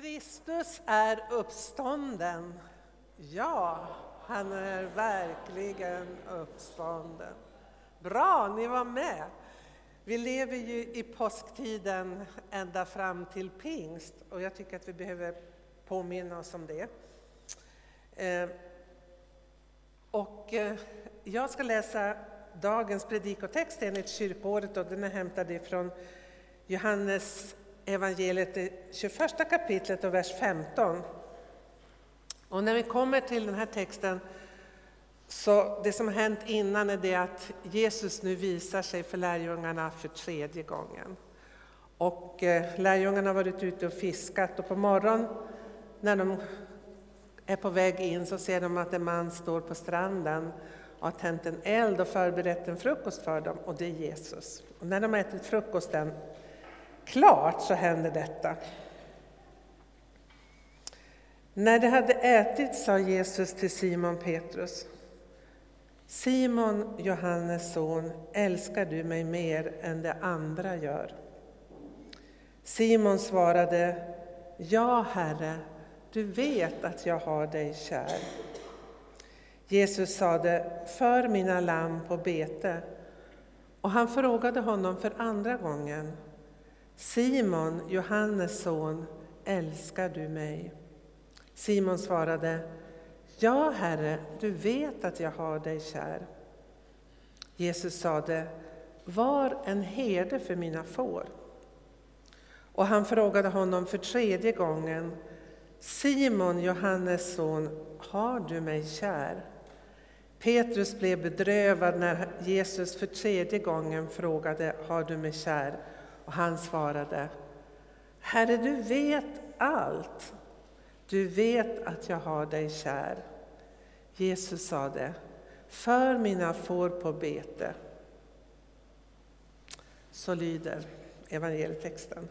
Kristus är uppstånden. Ja, han är verkligen uppstånden. Bra, ni var med. Vi lever ju i påsktiden ända fram till pingst och jag tycker att vi behöver påminna oss om det. Eh, och eh, jag ska läsa dagens predikotext enligt kyrkåret och den är hämtad ifrån Johannes evangeliet, det 21 kapitlet och vers 15. Och när vi kommer till den här texten, så det som hänt innan är det att Jesus nu visar sig för lärjungarna för tredje gången. Och eh, lärjungarna har varit ute och fiskat och på morgonen när de är på väg in så ser de att en man står på stranden och har tänt en eld och förberett en frukost för dem och det är Jesus. Och när de har ätit frukosten klart så hände detta. När de hade ätit sa Jesus till Simon Petrus Simon, Johannes son, älskar du mig mer än de andra gör? Simon svarade Ja, Herre, du vet att jag har dig kär. Jesus sade För mina lamm på bete. Och han frågade honom för andra gången Simon, Johannes son, älskar du mig? Simon svarade, Ja, Herre, du vet att jag har dig kär. Jesus sade, var en herde för mina får. Och han frågade honom för tredje gången, Simon, Johannes son, har du mig kär? Petrus blev bedrövad när Jesus för tredje gången frågade, har du mig kär? Och han svarade, Herre, du vet allt. Du vet att jag har dig kär. Jesus sade, för mina får på bete. Så lyder evangelietexten.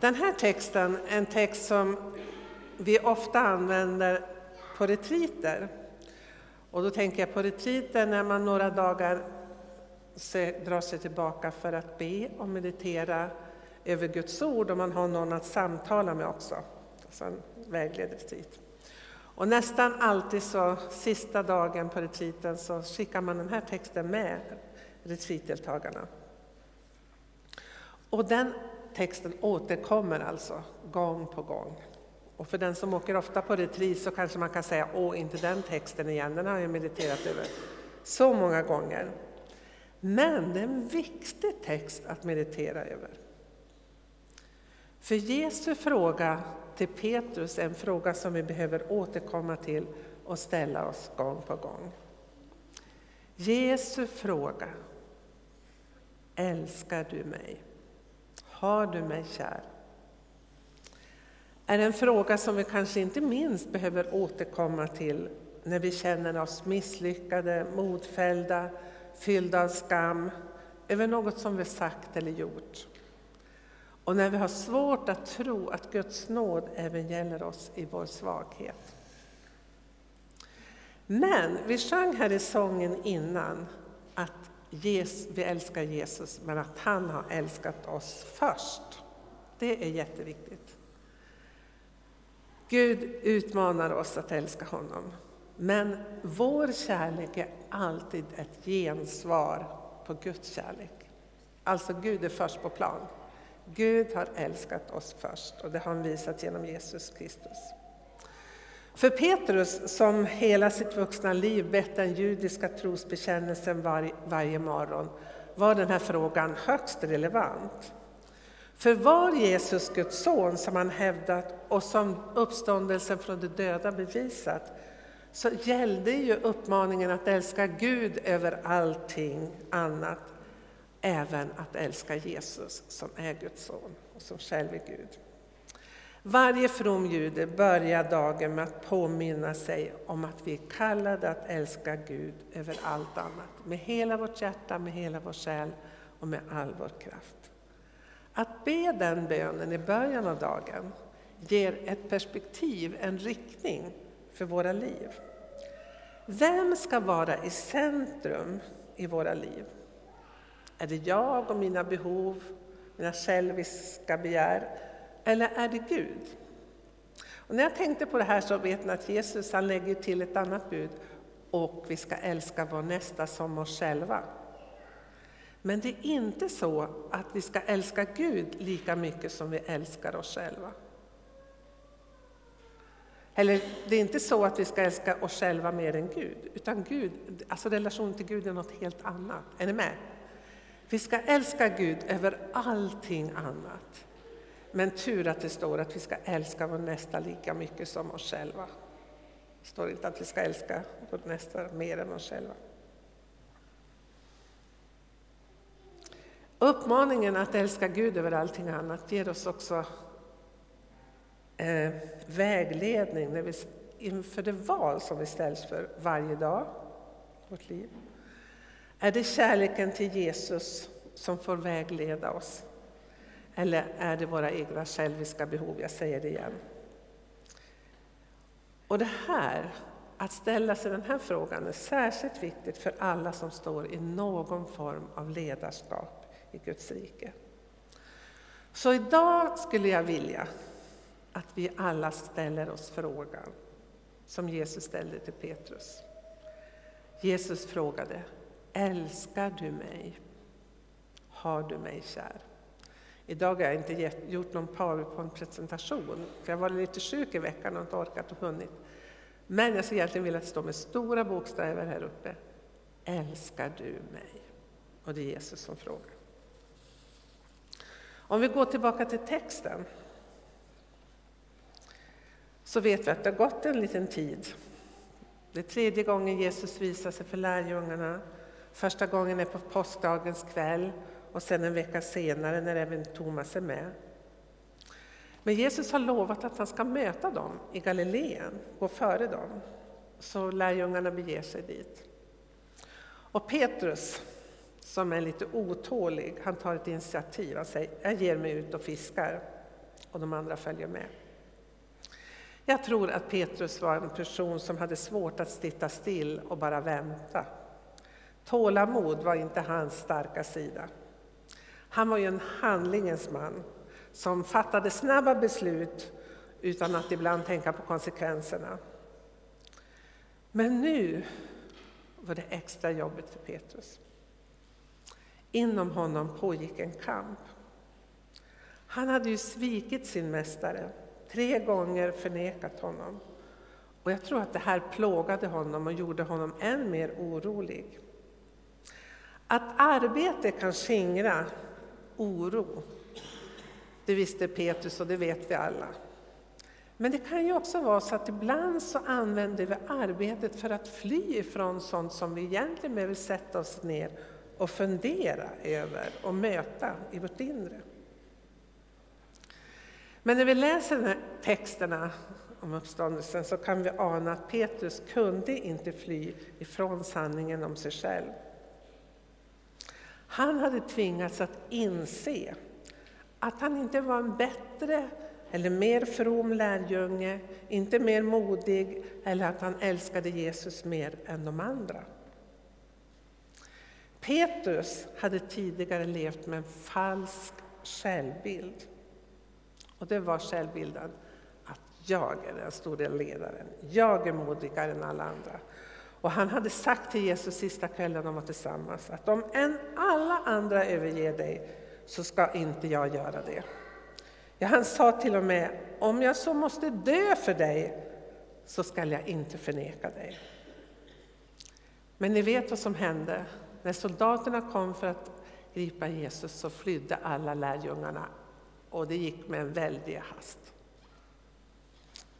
Den här texten är en text som vi ofta använder på retriter. Och då tänker jag på retriter när man några dagar dra sig tillbaka för att be och meditera över Guds ord och man har någon att samtala med också. Så en vägledningstid. Och nästan alltid så sista dagen på retreaten så skickar man den här texten med retreatdeltagarna. Och den texten återkommer alltså gång på gång. Och för den som åker ofta på retreat så kanske man kan säga, åh, inte den texten igen, den har jag mediterat över så många gånger. Men det är en viktig text att meditera över. För Jesu fråga till Petrus är en fråga som vi behöver återkomma till och ställa oss gång på gång. Jesu fråga. Älskar du mig? Har du mig kär? Är en fråga som vi kanske inte minst behöver återkomma till när vi känner oss misslyckade, modfällda, fyllda av skam över något som vi sagt eller gjort. Och när vi har svårt att tro att Guds nåd även gäller oss i vår svaghet. Men vi sjöng här i sången innan att vi älskar Jesus, men att han har älskat oss först. Det är jätteviktigt. Gud utmanar oss att älska honom. Men vår kärlek är alltid ett gensvar på Guds kärlek. Alltså Gud är först på plan. Gud har älskat oss först och det har han visat genom Jesus Kristus. För Petrus, som hela sitt vuxna liv bett den judiska trosbekännelsen var, varje morgon, var den här frågan högst relevant. För var Jesus Guds son, som han hävdat och som uppståndelsen från de döda bevisat, så gällde ju uppmaningen att älska Gud över allting annat, även att älska Jesus som är Guds son och som själv är Gud. Varje from jude börjar dagen med att påminna sig om att vi är kallade att älska Gud över allt annat, med hela vårt hjärta, med hela vår själ och med all vår kraft. Att be den bönen i början av dagen ger ett perspektiv, en riktning för våra liv. Vem ska vara i centrum i våra liv? Är det jag och mina behov mina själviska begär, eller är det Gud? Och när jag tänkte på det här så vet ni att Jesus han lägger till ett annat bud, och vi ska älska vår nästa som oss själva. Men det är inte så att vi ska älska Gud lika mycket som vi älskar oss själva. Eller det är inte så att vi ska älska oss själva mer än Gud, utan Gud, alltså relationen till Gud är något helt annat. Är ni med? Vi ska älska Gud över allting annat. Men tur att det står att vi ska älska vår nästa lika mycket som oss själva. Det står inte att vi ska älska vår nästa mer än oss själva. Uppmaningen att älska Gud över allting annat ger oss också eh, vägledning när vi, inför det val som vi ställs för varje dag i vårt liv. Är det kärleken till Jesus som får vägleda oss? Eller är det våra egna själviska behov? Jag säger det igen. Och det här, att ställa sig den här frågan är särskilt viktigt för alla som står i någon form av ledarskap i Guds rike. Så idag skulle jag vilja att vi alla ställer oss frågan som Jesus ställde till Petrus. Jesus frågade, älskar du mig? Har du mig kär? Idag har jag inte gjort någon powerpoint-presentation, för jag var lite sjuk i veckan och inte orkat och hunnit. Men jag skulle egentligen vilja att det står med stora bokstäver här uppe. Älskar du mig? Och det är Jesus som frågar. Om vi går tillbaka till texten så vet vi att det har gått en liten tid. Det är tredje gången Jesus visar sig för lärjungarna. Första gången är på påskdagens kväll och sen en vecka senare när även Thomas är med. Men Jesus har lovat att han ska möta dem i Galileen, gå före dem. Så lärjungarna beger sig dit. Och Petrus, som är lite otålig, han tar ett initiativ. Han säger, jag ger mig ut och fiskar. Och de andra följer med. Jag tror att Petrus var en person som hade svårt att sitta still och bara vänta. Tålamod var inte hans starka sida. Han var ju en handlingens man som fattade snabba beslut utan att ibland tänka på konsekvenserna. Men nu var det extra jobbigt för Petrus. Inom honom pågick en kamp. Han hade ju svikit sin mästare, tre gånger förnekat honom. Och jag tror att det här plågade honom och gjorde honom än mer orolig. Att arbete kan skingra oro, det visste Petrus och det vet vi alla. Men det kan ju också vara så att ibland så använder vi arbetet för att fly ifrån sånt som vi egentligen behöver sätta oss ner och fundera över och möta i vårt inre. Men när vi läser de här texterna om uppståndelsen så kan vi ana att Petrus kunde inte fly ifrån sanningen om sig själv. Han hade tvingats att inse att han inte var en bättre eller mer from lärjunge, inte mer modig eller att han älskade Jesus mer än de andra. Petrus hade tidigare levt med en falsk självbild. Och det var självbilden att jag är den stora ledaren, jag är modigare än alla andra. Och han hade sagt till Jesus sista kvällen de var tillsammans att om än alla andra överger dig så ska inte jag göra det. Ja, han sa till och med, om jag så måste dö för dig så skall jag inte förneka dig. Men ni vet vad som hände. När soldaterna kom för att gripa Jesus så flydde alla lärjungarna och det gick med en väldig hast.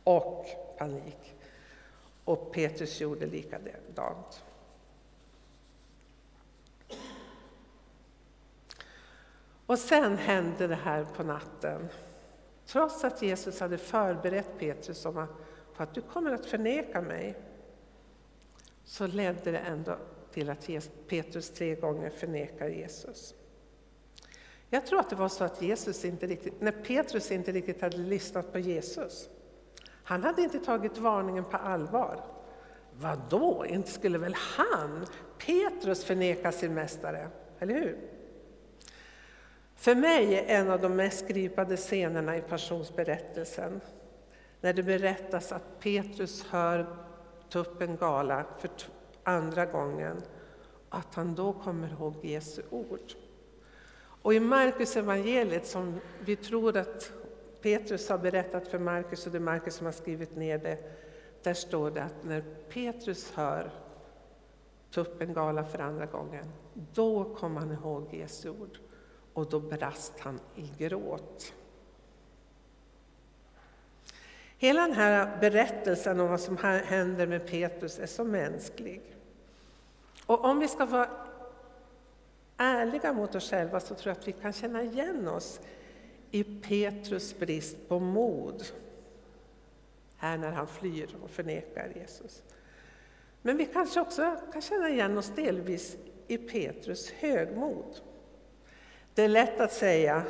Och panik. Och Petrus gjorde likadant. Och sen hände det här på natten. Trots att Jesus hade förberett Petrus om att, på att du kommer att förneka mig, så ledde det ändå till att Petrus tre gånger förnekar Jesus. Jag tror att det var så att Jesus inte riktigt, när Petrus inte riktigt hade lyssnat på Jesus. Han hade inte tagit varningen på allvar. Vadå, inte skulle väl han, Petrus, förneka sin mästare? Eller hur? För mig är en av de mest gripande scenerna i passionsberättelsen när det berättas att Petrus hör tuppen gala för andra gången att han då kommer ihåg Jesu ord. Och i Markus evangeliet som vi tror att Petrus har berättat för Markus och det är Markus som har skrivit ner det, där står det att när Petrus hör tuppen gala för andra gången, då kom han ihåg Jesu ord och då brast han i gråt. Hela den här berättelsen om vad som händer med Petrus är så mänsklig. Och om vi ska vara ärliga mot oss själva så tror jag att vi kan känna igen oss i Petrus brist på mod. Här när han flyr och förnekar Jesus. Men vi kanske också kan känna igen oss delvis i Petrus högmod. Det är lätt att säga,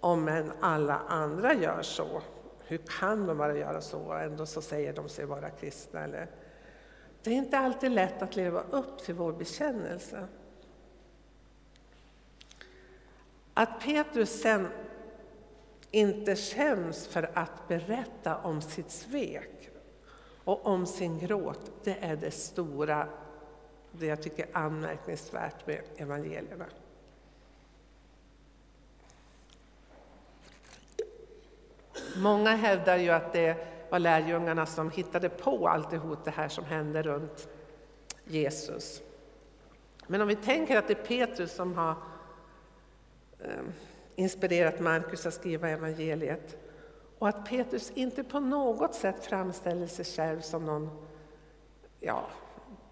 om än alla andra gör så, hur kan de bara göra så ändå så säger de sig vara kristna? Eller? Det är inte alltid lätt att leva upp till vår bekännelse. Att Petrus sen inte skäms för att berätta om sitt svek och om sin gråt, det är det stora, det jag tycker är anmärkningsvärt med evangelierna. Många hävdar ju att det var lärjungarna som hittade på alltihop det här som hände runt Jesus. Men om vi tänker att det är Petrus som har Ehm, inspirerat Markus att skriva evangeliet och att Petrus inte på något sätt framställer sig själv som någon ja,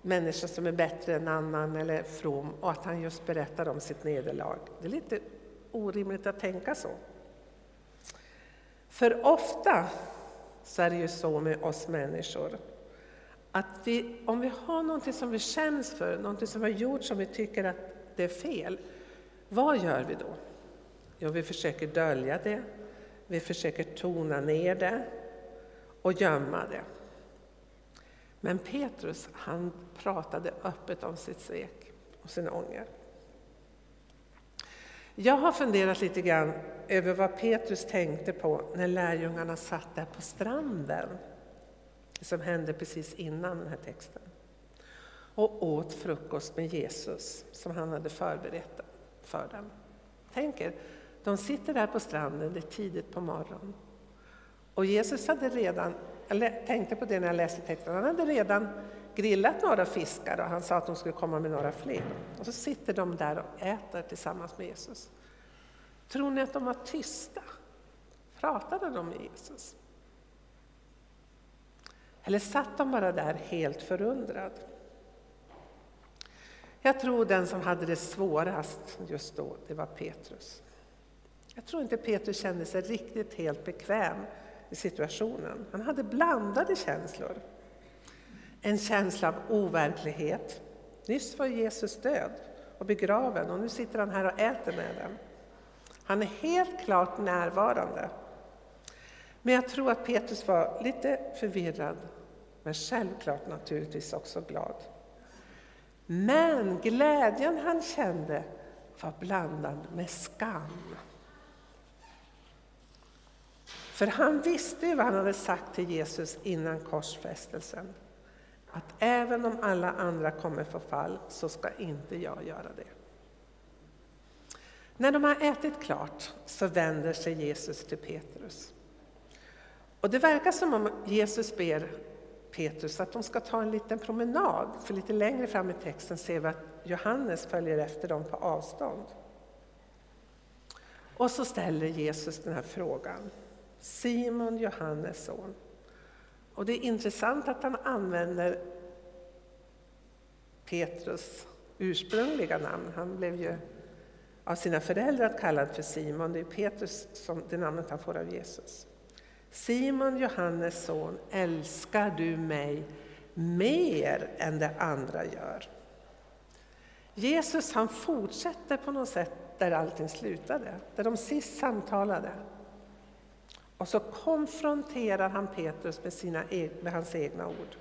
människa som är bättre än annan eller from och att han just berättar om sitt nederlag. Det är lite orimligt att tänka så. För ofta så är det ju så med oss människor att vi, om vi har någonting som vi känns för, någonting som vi har gjort som vi tycker att det är fel, vad gör vi då? Jo, vi försöker dölja det, vi försöker tona ner det och gömma det. Men Petrus, han pratade öppet om sitt svek och sin ånger. Jag har funderat lite grann över vad Petrus tänkte på när lärjungarna satt där på stranden, som hände precis innan den här texten, och åt frukost med Jesus som han hade förberett för dem. Tänk er, de sitter där på stranden, det är tidigt på morgonen. Och Jesus hade redan, jag tänkte på det när jag läste texten, han hade redan grillat några fiskar och han sa att de skulle komma med några fler. Och så sitter de där och äter tillsammans med Jesus. Tror ni att de var tysta? Pratade de med Jesus? Eller satt de bara där helt förundrad? Jag tror den som hade det svårast just då, det var Petrus. Jag tror inte Petrus kände sig riktigt helt bekväm i situationen. Han hade blandade känslor. En känsla av overklighet. Nyss var Jesus död och begraven och nu sitter han här och äter med dem. Han är helt klart närvarande. Men jag tror att Petrus var lite förvirrad, men självklart naturligtvis också glad. Men glädjen han kände var blandad med skam. För han visste ju vad han hade sagt till Jesus innan korsfästelsen. Att även om alla andra kommer få fall så ska inte jag göra det. När de har ätit klart så vänder sig Jesus till Petrus. Och det verkar som om Jesus ber Petrus att de ska ta en liten promenad, för lite längre fram i texten ser vi att Johannes följer efter dem på avstånd. Och så ställer Jesus den här frågan. Simon, Johannes son. Och det är intressant att han använder Petrus ursprungliga namn. Han blev ju av sina föräldrar kallad för Simon. Det är Petrus som det namnet han får av Jesus. Simon, Johannes son, älskar du mig mer än det andra gör? Jesus han fortsätter på något sätt där allting slutade, där de sist samtalade. Och så konfronterar han Petrus med, sina, e-, med hans egna ord.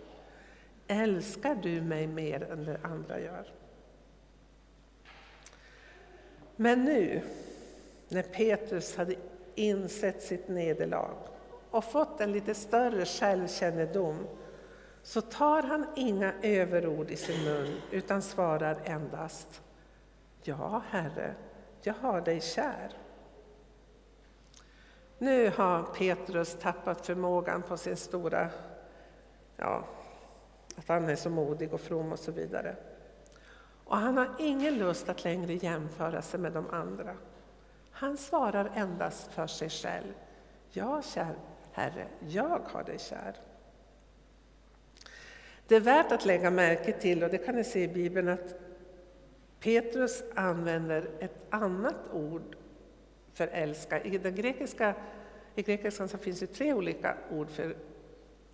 Älskar du mig mer än det andra gör? Men nu, när Petrus hade insett sitt nederlag och fått en lite större självkännedom så tar han inga överord i sin mun utan svarar endast Ja, Herre, jag har dig kär. Nu har Petrus tappat förmågan på sin stora, ja, att han är så modig och from och så vidare. Och han har ingen lust att längre jämföra sig med de andra. Han svarar endast för sig själv. Ja, kär Herre, jag har dig kär. Det är värt att lägga märke till, och det kan ni se i Bibeln, att Petrus använder ett annat ord för älska. I den grekiska, i grekiskan så finns det tre olika ord för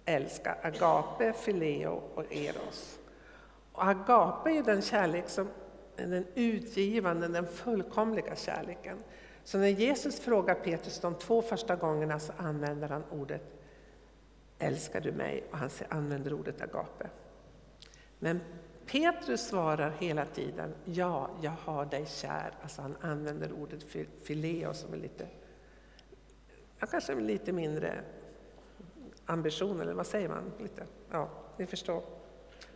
älska. Agape, fileo och eros. Och agape är den kärlek som är den utgivande, den fullkomliga kärleken. Så när Jesus frågar Petrus de två första gångerna så använder han ordet Älskar du mig? Och han använder ordet agape. Men Petrus svarar hela tiden Ja, jag har dig kär. Alltså han använder ordet fileo som är lite, ja, kanske lite mindre ambition, eller vad säger man? Lite, ja, ni förstår.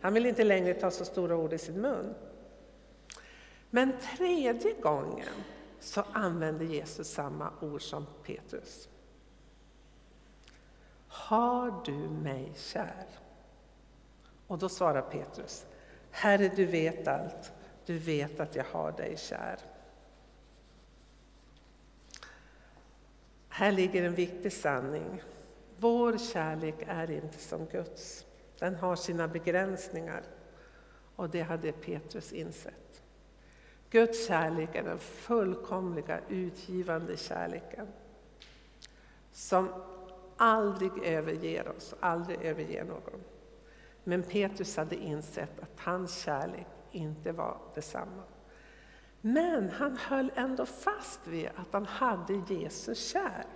Han vill inte längre ta så stora ord i sin mun. Men tredje gången så använder Jesus samma ord som Petrus. Har du mig kär? Och då svarar Petrus, Herre du vet allt, du vet att jag har dig kär. Här ligger en viktig sanning. Vår kärlek är inte som Guds. Den har sina begränsningar. Och det hade Petrus insett. Guds kärlek är den fullkomliga, utgivande kärleken. Som aldrig överger oss, aldrig överger någon. Men Petrus hade insett att hans kärlek inte var detsamma. Men han höll ändå fast vid att han hade Jesus kär.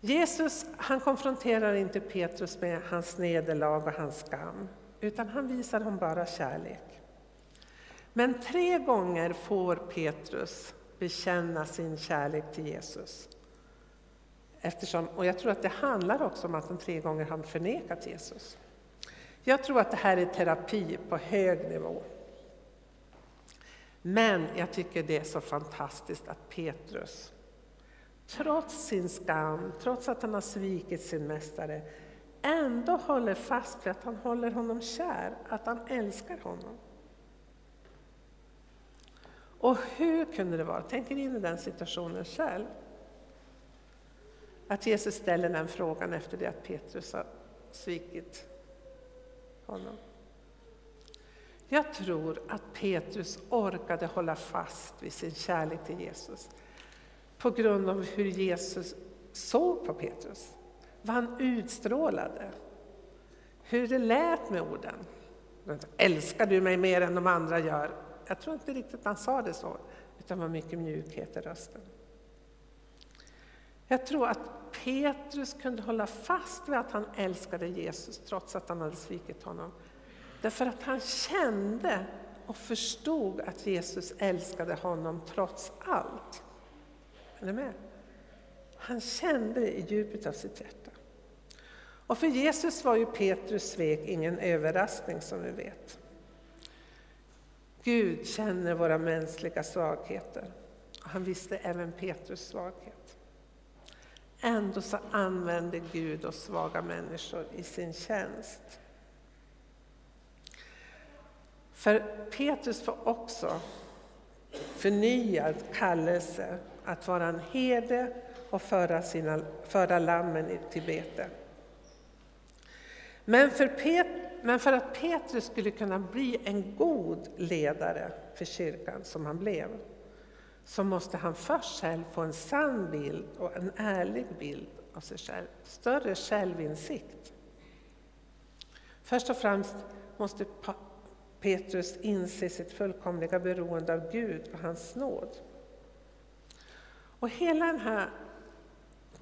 Jesus han konfronterar inte Petrus med hans nederlag och hans skam, utan han visar honom bara kärlek. Men tre gånger får Petrus bekänna sin kärlek till Jesus. Eftersom, och jag tror att det handlar också om att han tre gånger har förnekat Jesus. Jag tror att det här är terapi på hög nivå. Men jag tycker det är så fantastiskt att Petrus, trots sin skam, trots att han har svikit sin mästare, ändå håller fast vid att han håller honom kär, att han älskar honom. Och hur kunde det vara? Tänk er in i den situationen själv. Att Jesus ställer den frågan efter det att Petrus har svikit honom. Jag tror att Petrus orkade hålla fast vid sin kärlek till Jesus på grund av hur Jesus såg på Petrus, vad han utstrålade, hur det lät med orden. Älskar du mig mer än de andra gör? Jag tror inte riktigt han sa det så, utan det var mycket mjukhet i rösten. Jag tror att Petrus kunde hålla fast vid att han älskade Jesus trots att han hade svikit honom. Därför att han kände och förstod att Jesus älskade honom trots allt. Är ni med? Han kände det i djupet av sitt hjärta. Och för Jesus var ju Petrus svek ingen överraskning som vi vet. Gud känner våra mänskliga svagheter. Han visste även Petrus svaghet. Ändå så använder Gud oss svaga människor i sin tjänst. För Petrus får också förnyad kallelse att vara en herde och föra, sina, föra lammen till bete. Men för, Pet, men för att Petrus skulle kunna bli en god ledare för kyrkan, som han blev, så måste han först själv få en sann bild och en ärlig bild av sig själv, större självinsikt. Först och främst måste Petrus inse sitt fullkomliga beroende av Gud och hans nåd. Och hela den här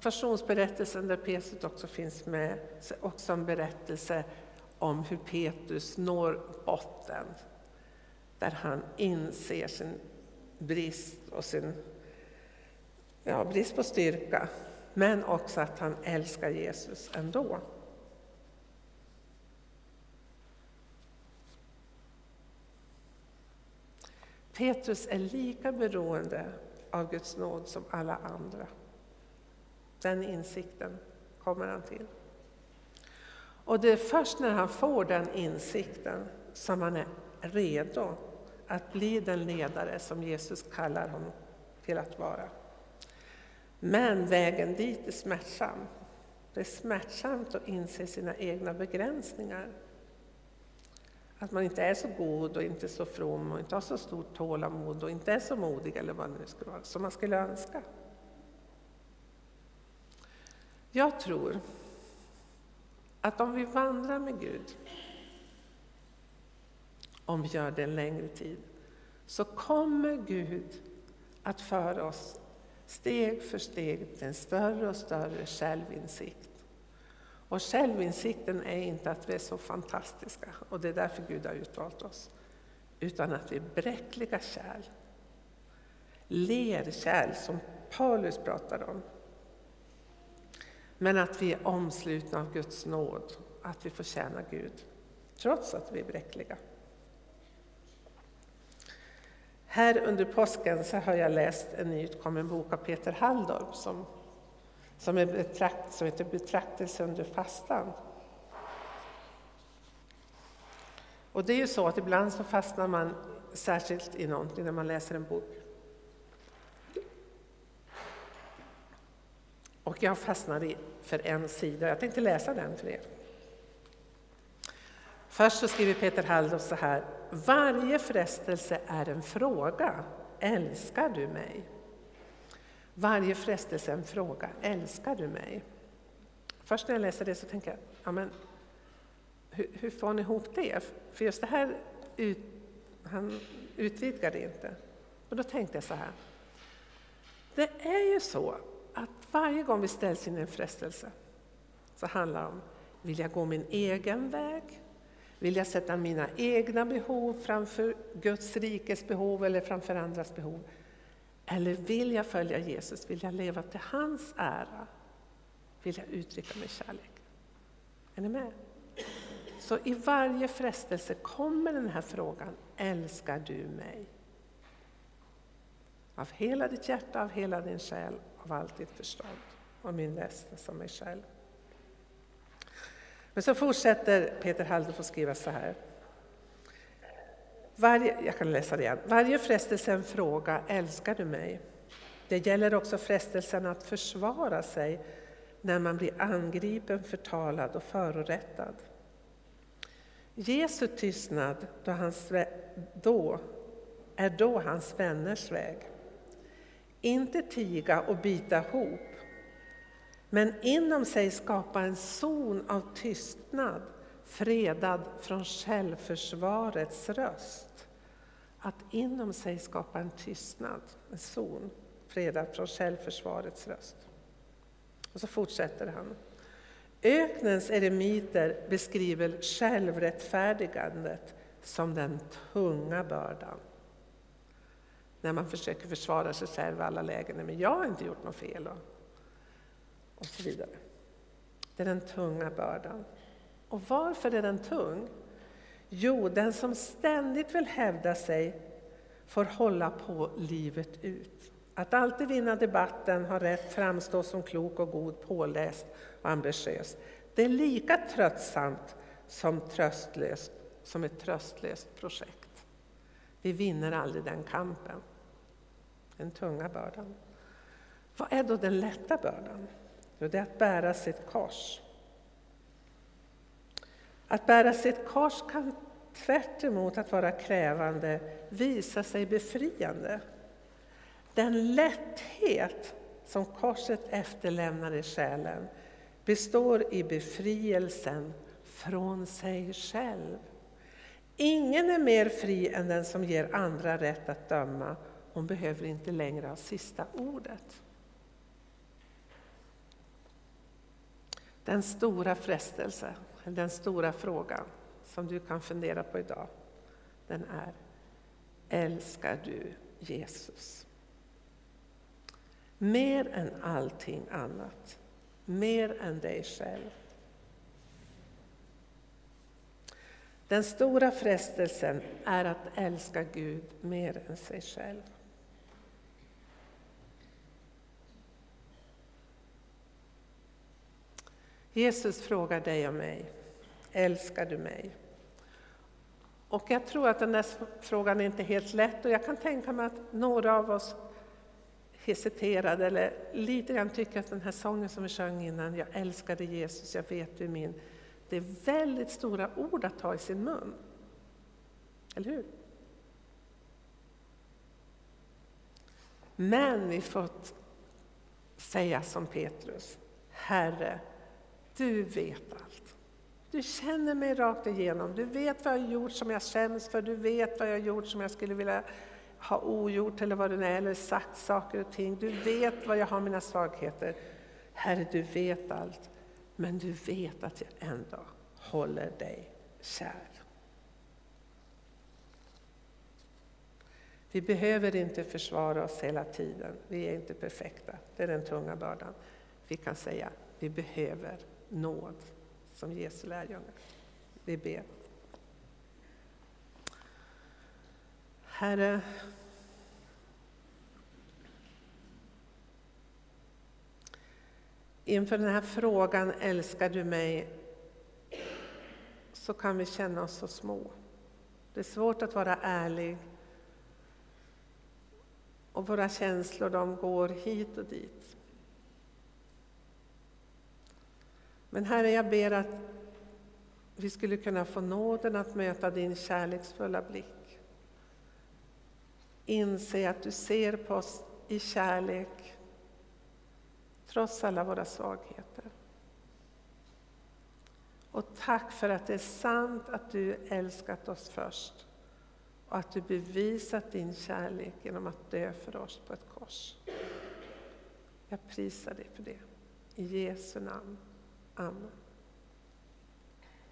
passionsberättelsen där Petrus också finns med, är också en berättelse om hur Petrus når botten, där han inser sin brist och sin ja, brist på styrka, men också att han älskar Jesus ändå. Petrus är lika beroende av Guds nåd som alla andra. Den insikten kommer han till. Och det är först när han får den insikten som han är redo att bli den ledare som Jesus kallar honom till att vara. Men vägen dit är smärtsam. Det är smärtsamt att inse sina egna begränsningar. Att man inte är så god och inte så from och inte har så stort tålamod och inte är så modig eller vad det nu skulle vara, som man skulle önska. Jag tror att om vi vandrar med Gud, om vi gör det en längre tid, så kommer Gud att föra oss steg för steg till en större och större självinsikt. Och självinsikten är inte att vi är så fantastiska, och det är därför Gud har utvalt oss, utan att vi är bräckliga kärl. Lerkärl, som Paulus pratar om. Men att vi är omslutna av Guds nåd, att vi får tjäna Gud, trots att vi är bräckliga. Här under påsken så har jag läst en nyutkommen bok av Peter Halldorf som, som, är betrakt, som heter Betraktelse under fastan. Och det är ju så att ibland så fastnar man särskilt i någonting när man läser en bok. Och jag fastnade för en sida, jag tänkte läsa den för er. Först så skriver Peter Halldorf så här. Varje frestelse är en fråga. Älskar du mig? Varje frestelse är en fråga. Älskar du mig? Först när jag läser det så tänker jag, ja, men, hur, hur får ni ihop det? För just det här ut, han utvidgar det inte. Och då tänkte jag så här. Det är ju så att varje gång vi ställs in i en frestelse så handlar det om, vill jag gå min egen väg? Vill jag sätta mina egna behov framför Guds rikes behov eller framför andras behov? Eller vill jag följa Jesus? Vill jag leva till hans ära? Vill jag uttrycka min kärlek? Är ni med? Så i varje frestelse kommer den här frågan, älskar du mig? Av hela ditt hjärta, av hela din själ, av allt ditt förstånd, och min nästa som mig själv. Men så fortsätter Peter Halldorf att skriva så här. Varje, jag kan läsa det igen. Varje frestelse en fråga, älskar du mig? Det gäller också frestelsen att försvara sig när man blir angripen, förtalad och förorättad. Jesu tystnad då, hans, då är då hans vänners väg. Inte tiga och bita ihop, men inom sig skapa en zon av tystnad, fredad från självförsvarets röst. Att inom sig skapa en tystnad, en zon, fredad från självförsvarets röst. Och så fortsätter han. Öknens eremiter beskriver självrättfärdigandet som den tunga bördan. När man försöker försvara sig själv i alla lägen. Men jag har inte gjort något fel och så vidare. Det är den tunga bördan. Och varför är den tung? Jo, den som ständigt vill hävda sig får hålla på livet ut. Att alltid vinna debatten, ha rätt, framstå som klok och god, påläst och ambitiös. Det är lika tröttsamt som, tröstlöst, som ett tröstlöst projekt. Vi vinner aldrig den kampen. Den tunga bördan. Vad är då den lätta bördan? Jo, det är att bära sitt kors. Att bära sitt kors kan tvärt att vara krävande visa sig befriande. Den lätthet som korset efterlämnar i själen består i befrielsen från sig själv. Ingen är mer fri än den som ger andra rätt att döma. Hon behöver inte längre ha sista ordet. Den stora frestelsen, den stora frågan som du kan fundera på idag, den är Älskar du Jesus. Mer än allting annat. Mer än dig själv. Den stora frestelsen är att älska Gud mer än sig själv. Jesus frågar dig och mig, älskar du mig? Och jag tror att den där frågan är inte är helt lätt och jag kan tänka mig att några av oss hesiterade eller lite grann tycker att den här sången som vi sjöng innan, jag älskade Jesus, jag vet du är min, det är väldigt stora ord att ta i sin mun. Eller hur? Men vi fått säga som Petrus, Herre, du vet allt. Du känner mig rakt igenom. Du vet vad jag har gjort som jag skäms för. Du vet vad jag har gjort som jag skulle vilja ha ogjort eller vad det är, eller sagt saker och ting. Du vet vad jag har mina svagheter. Herre, du vet allt. Men du vet att jag ändå håller dig kär. Vi behöver inte försvara oss hela tiden. Vi är inte perfekta. Det är den tunga bördan. Vi kan säga vi behöver nåd som Jesu lärjungar. Vi ber. Herre, inför den här frågan, älskar du mig? Så kan vi känna oss så små. Det är svårt att vara ärlig. Och våra känslor de går hit och dit. Men Herre, jag ber att vi skulle kunna få nåden att möta din kärleksfulla blick. Inse att du ser på oss i kärlek, trots alla våra svagheter. Och tack för att det är sant att du älskat oss först och att du bevisat din kärlek genom att dö för oss på ett kors. Jag prisar dig för det. I Jesu namn. Amen.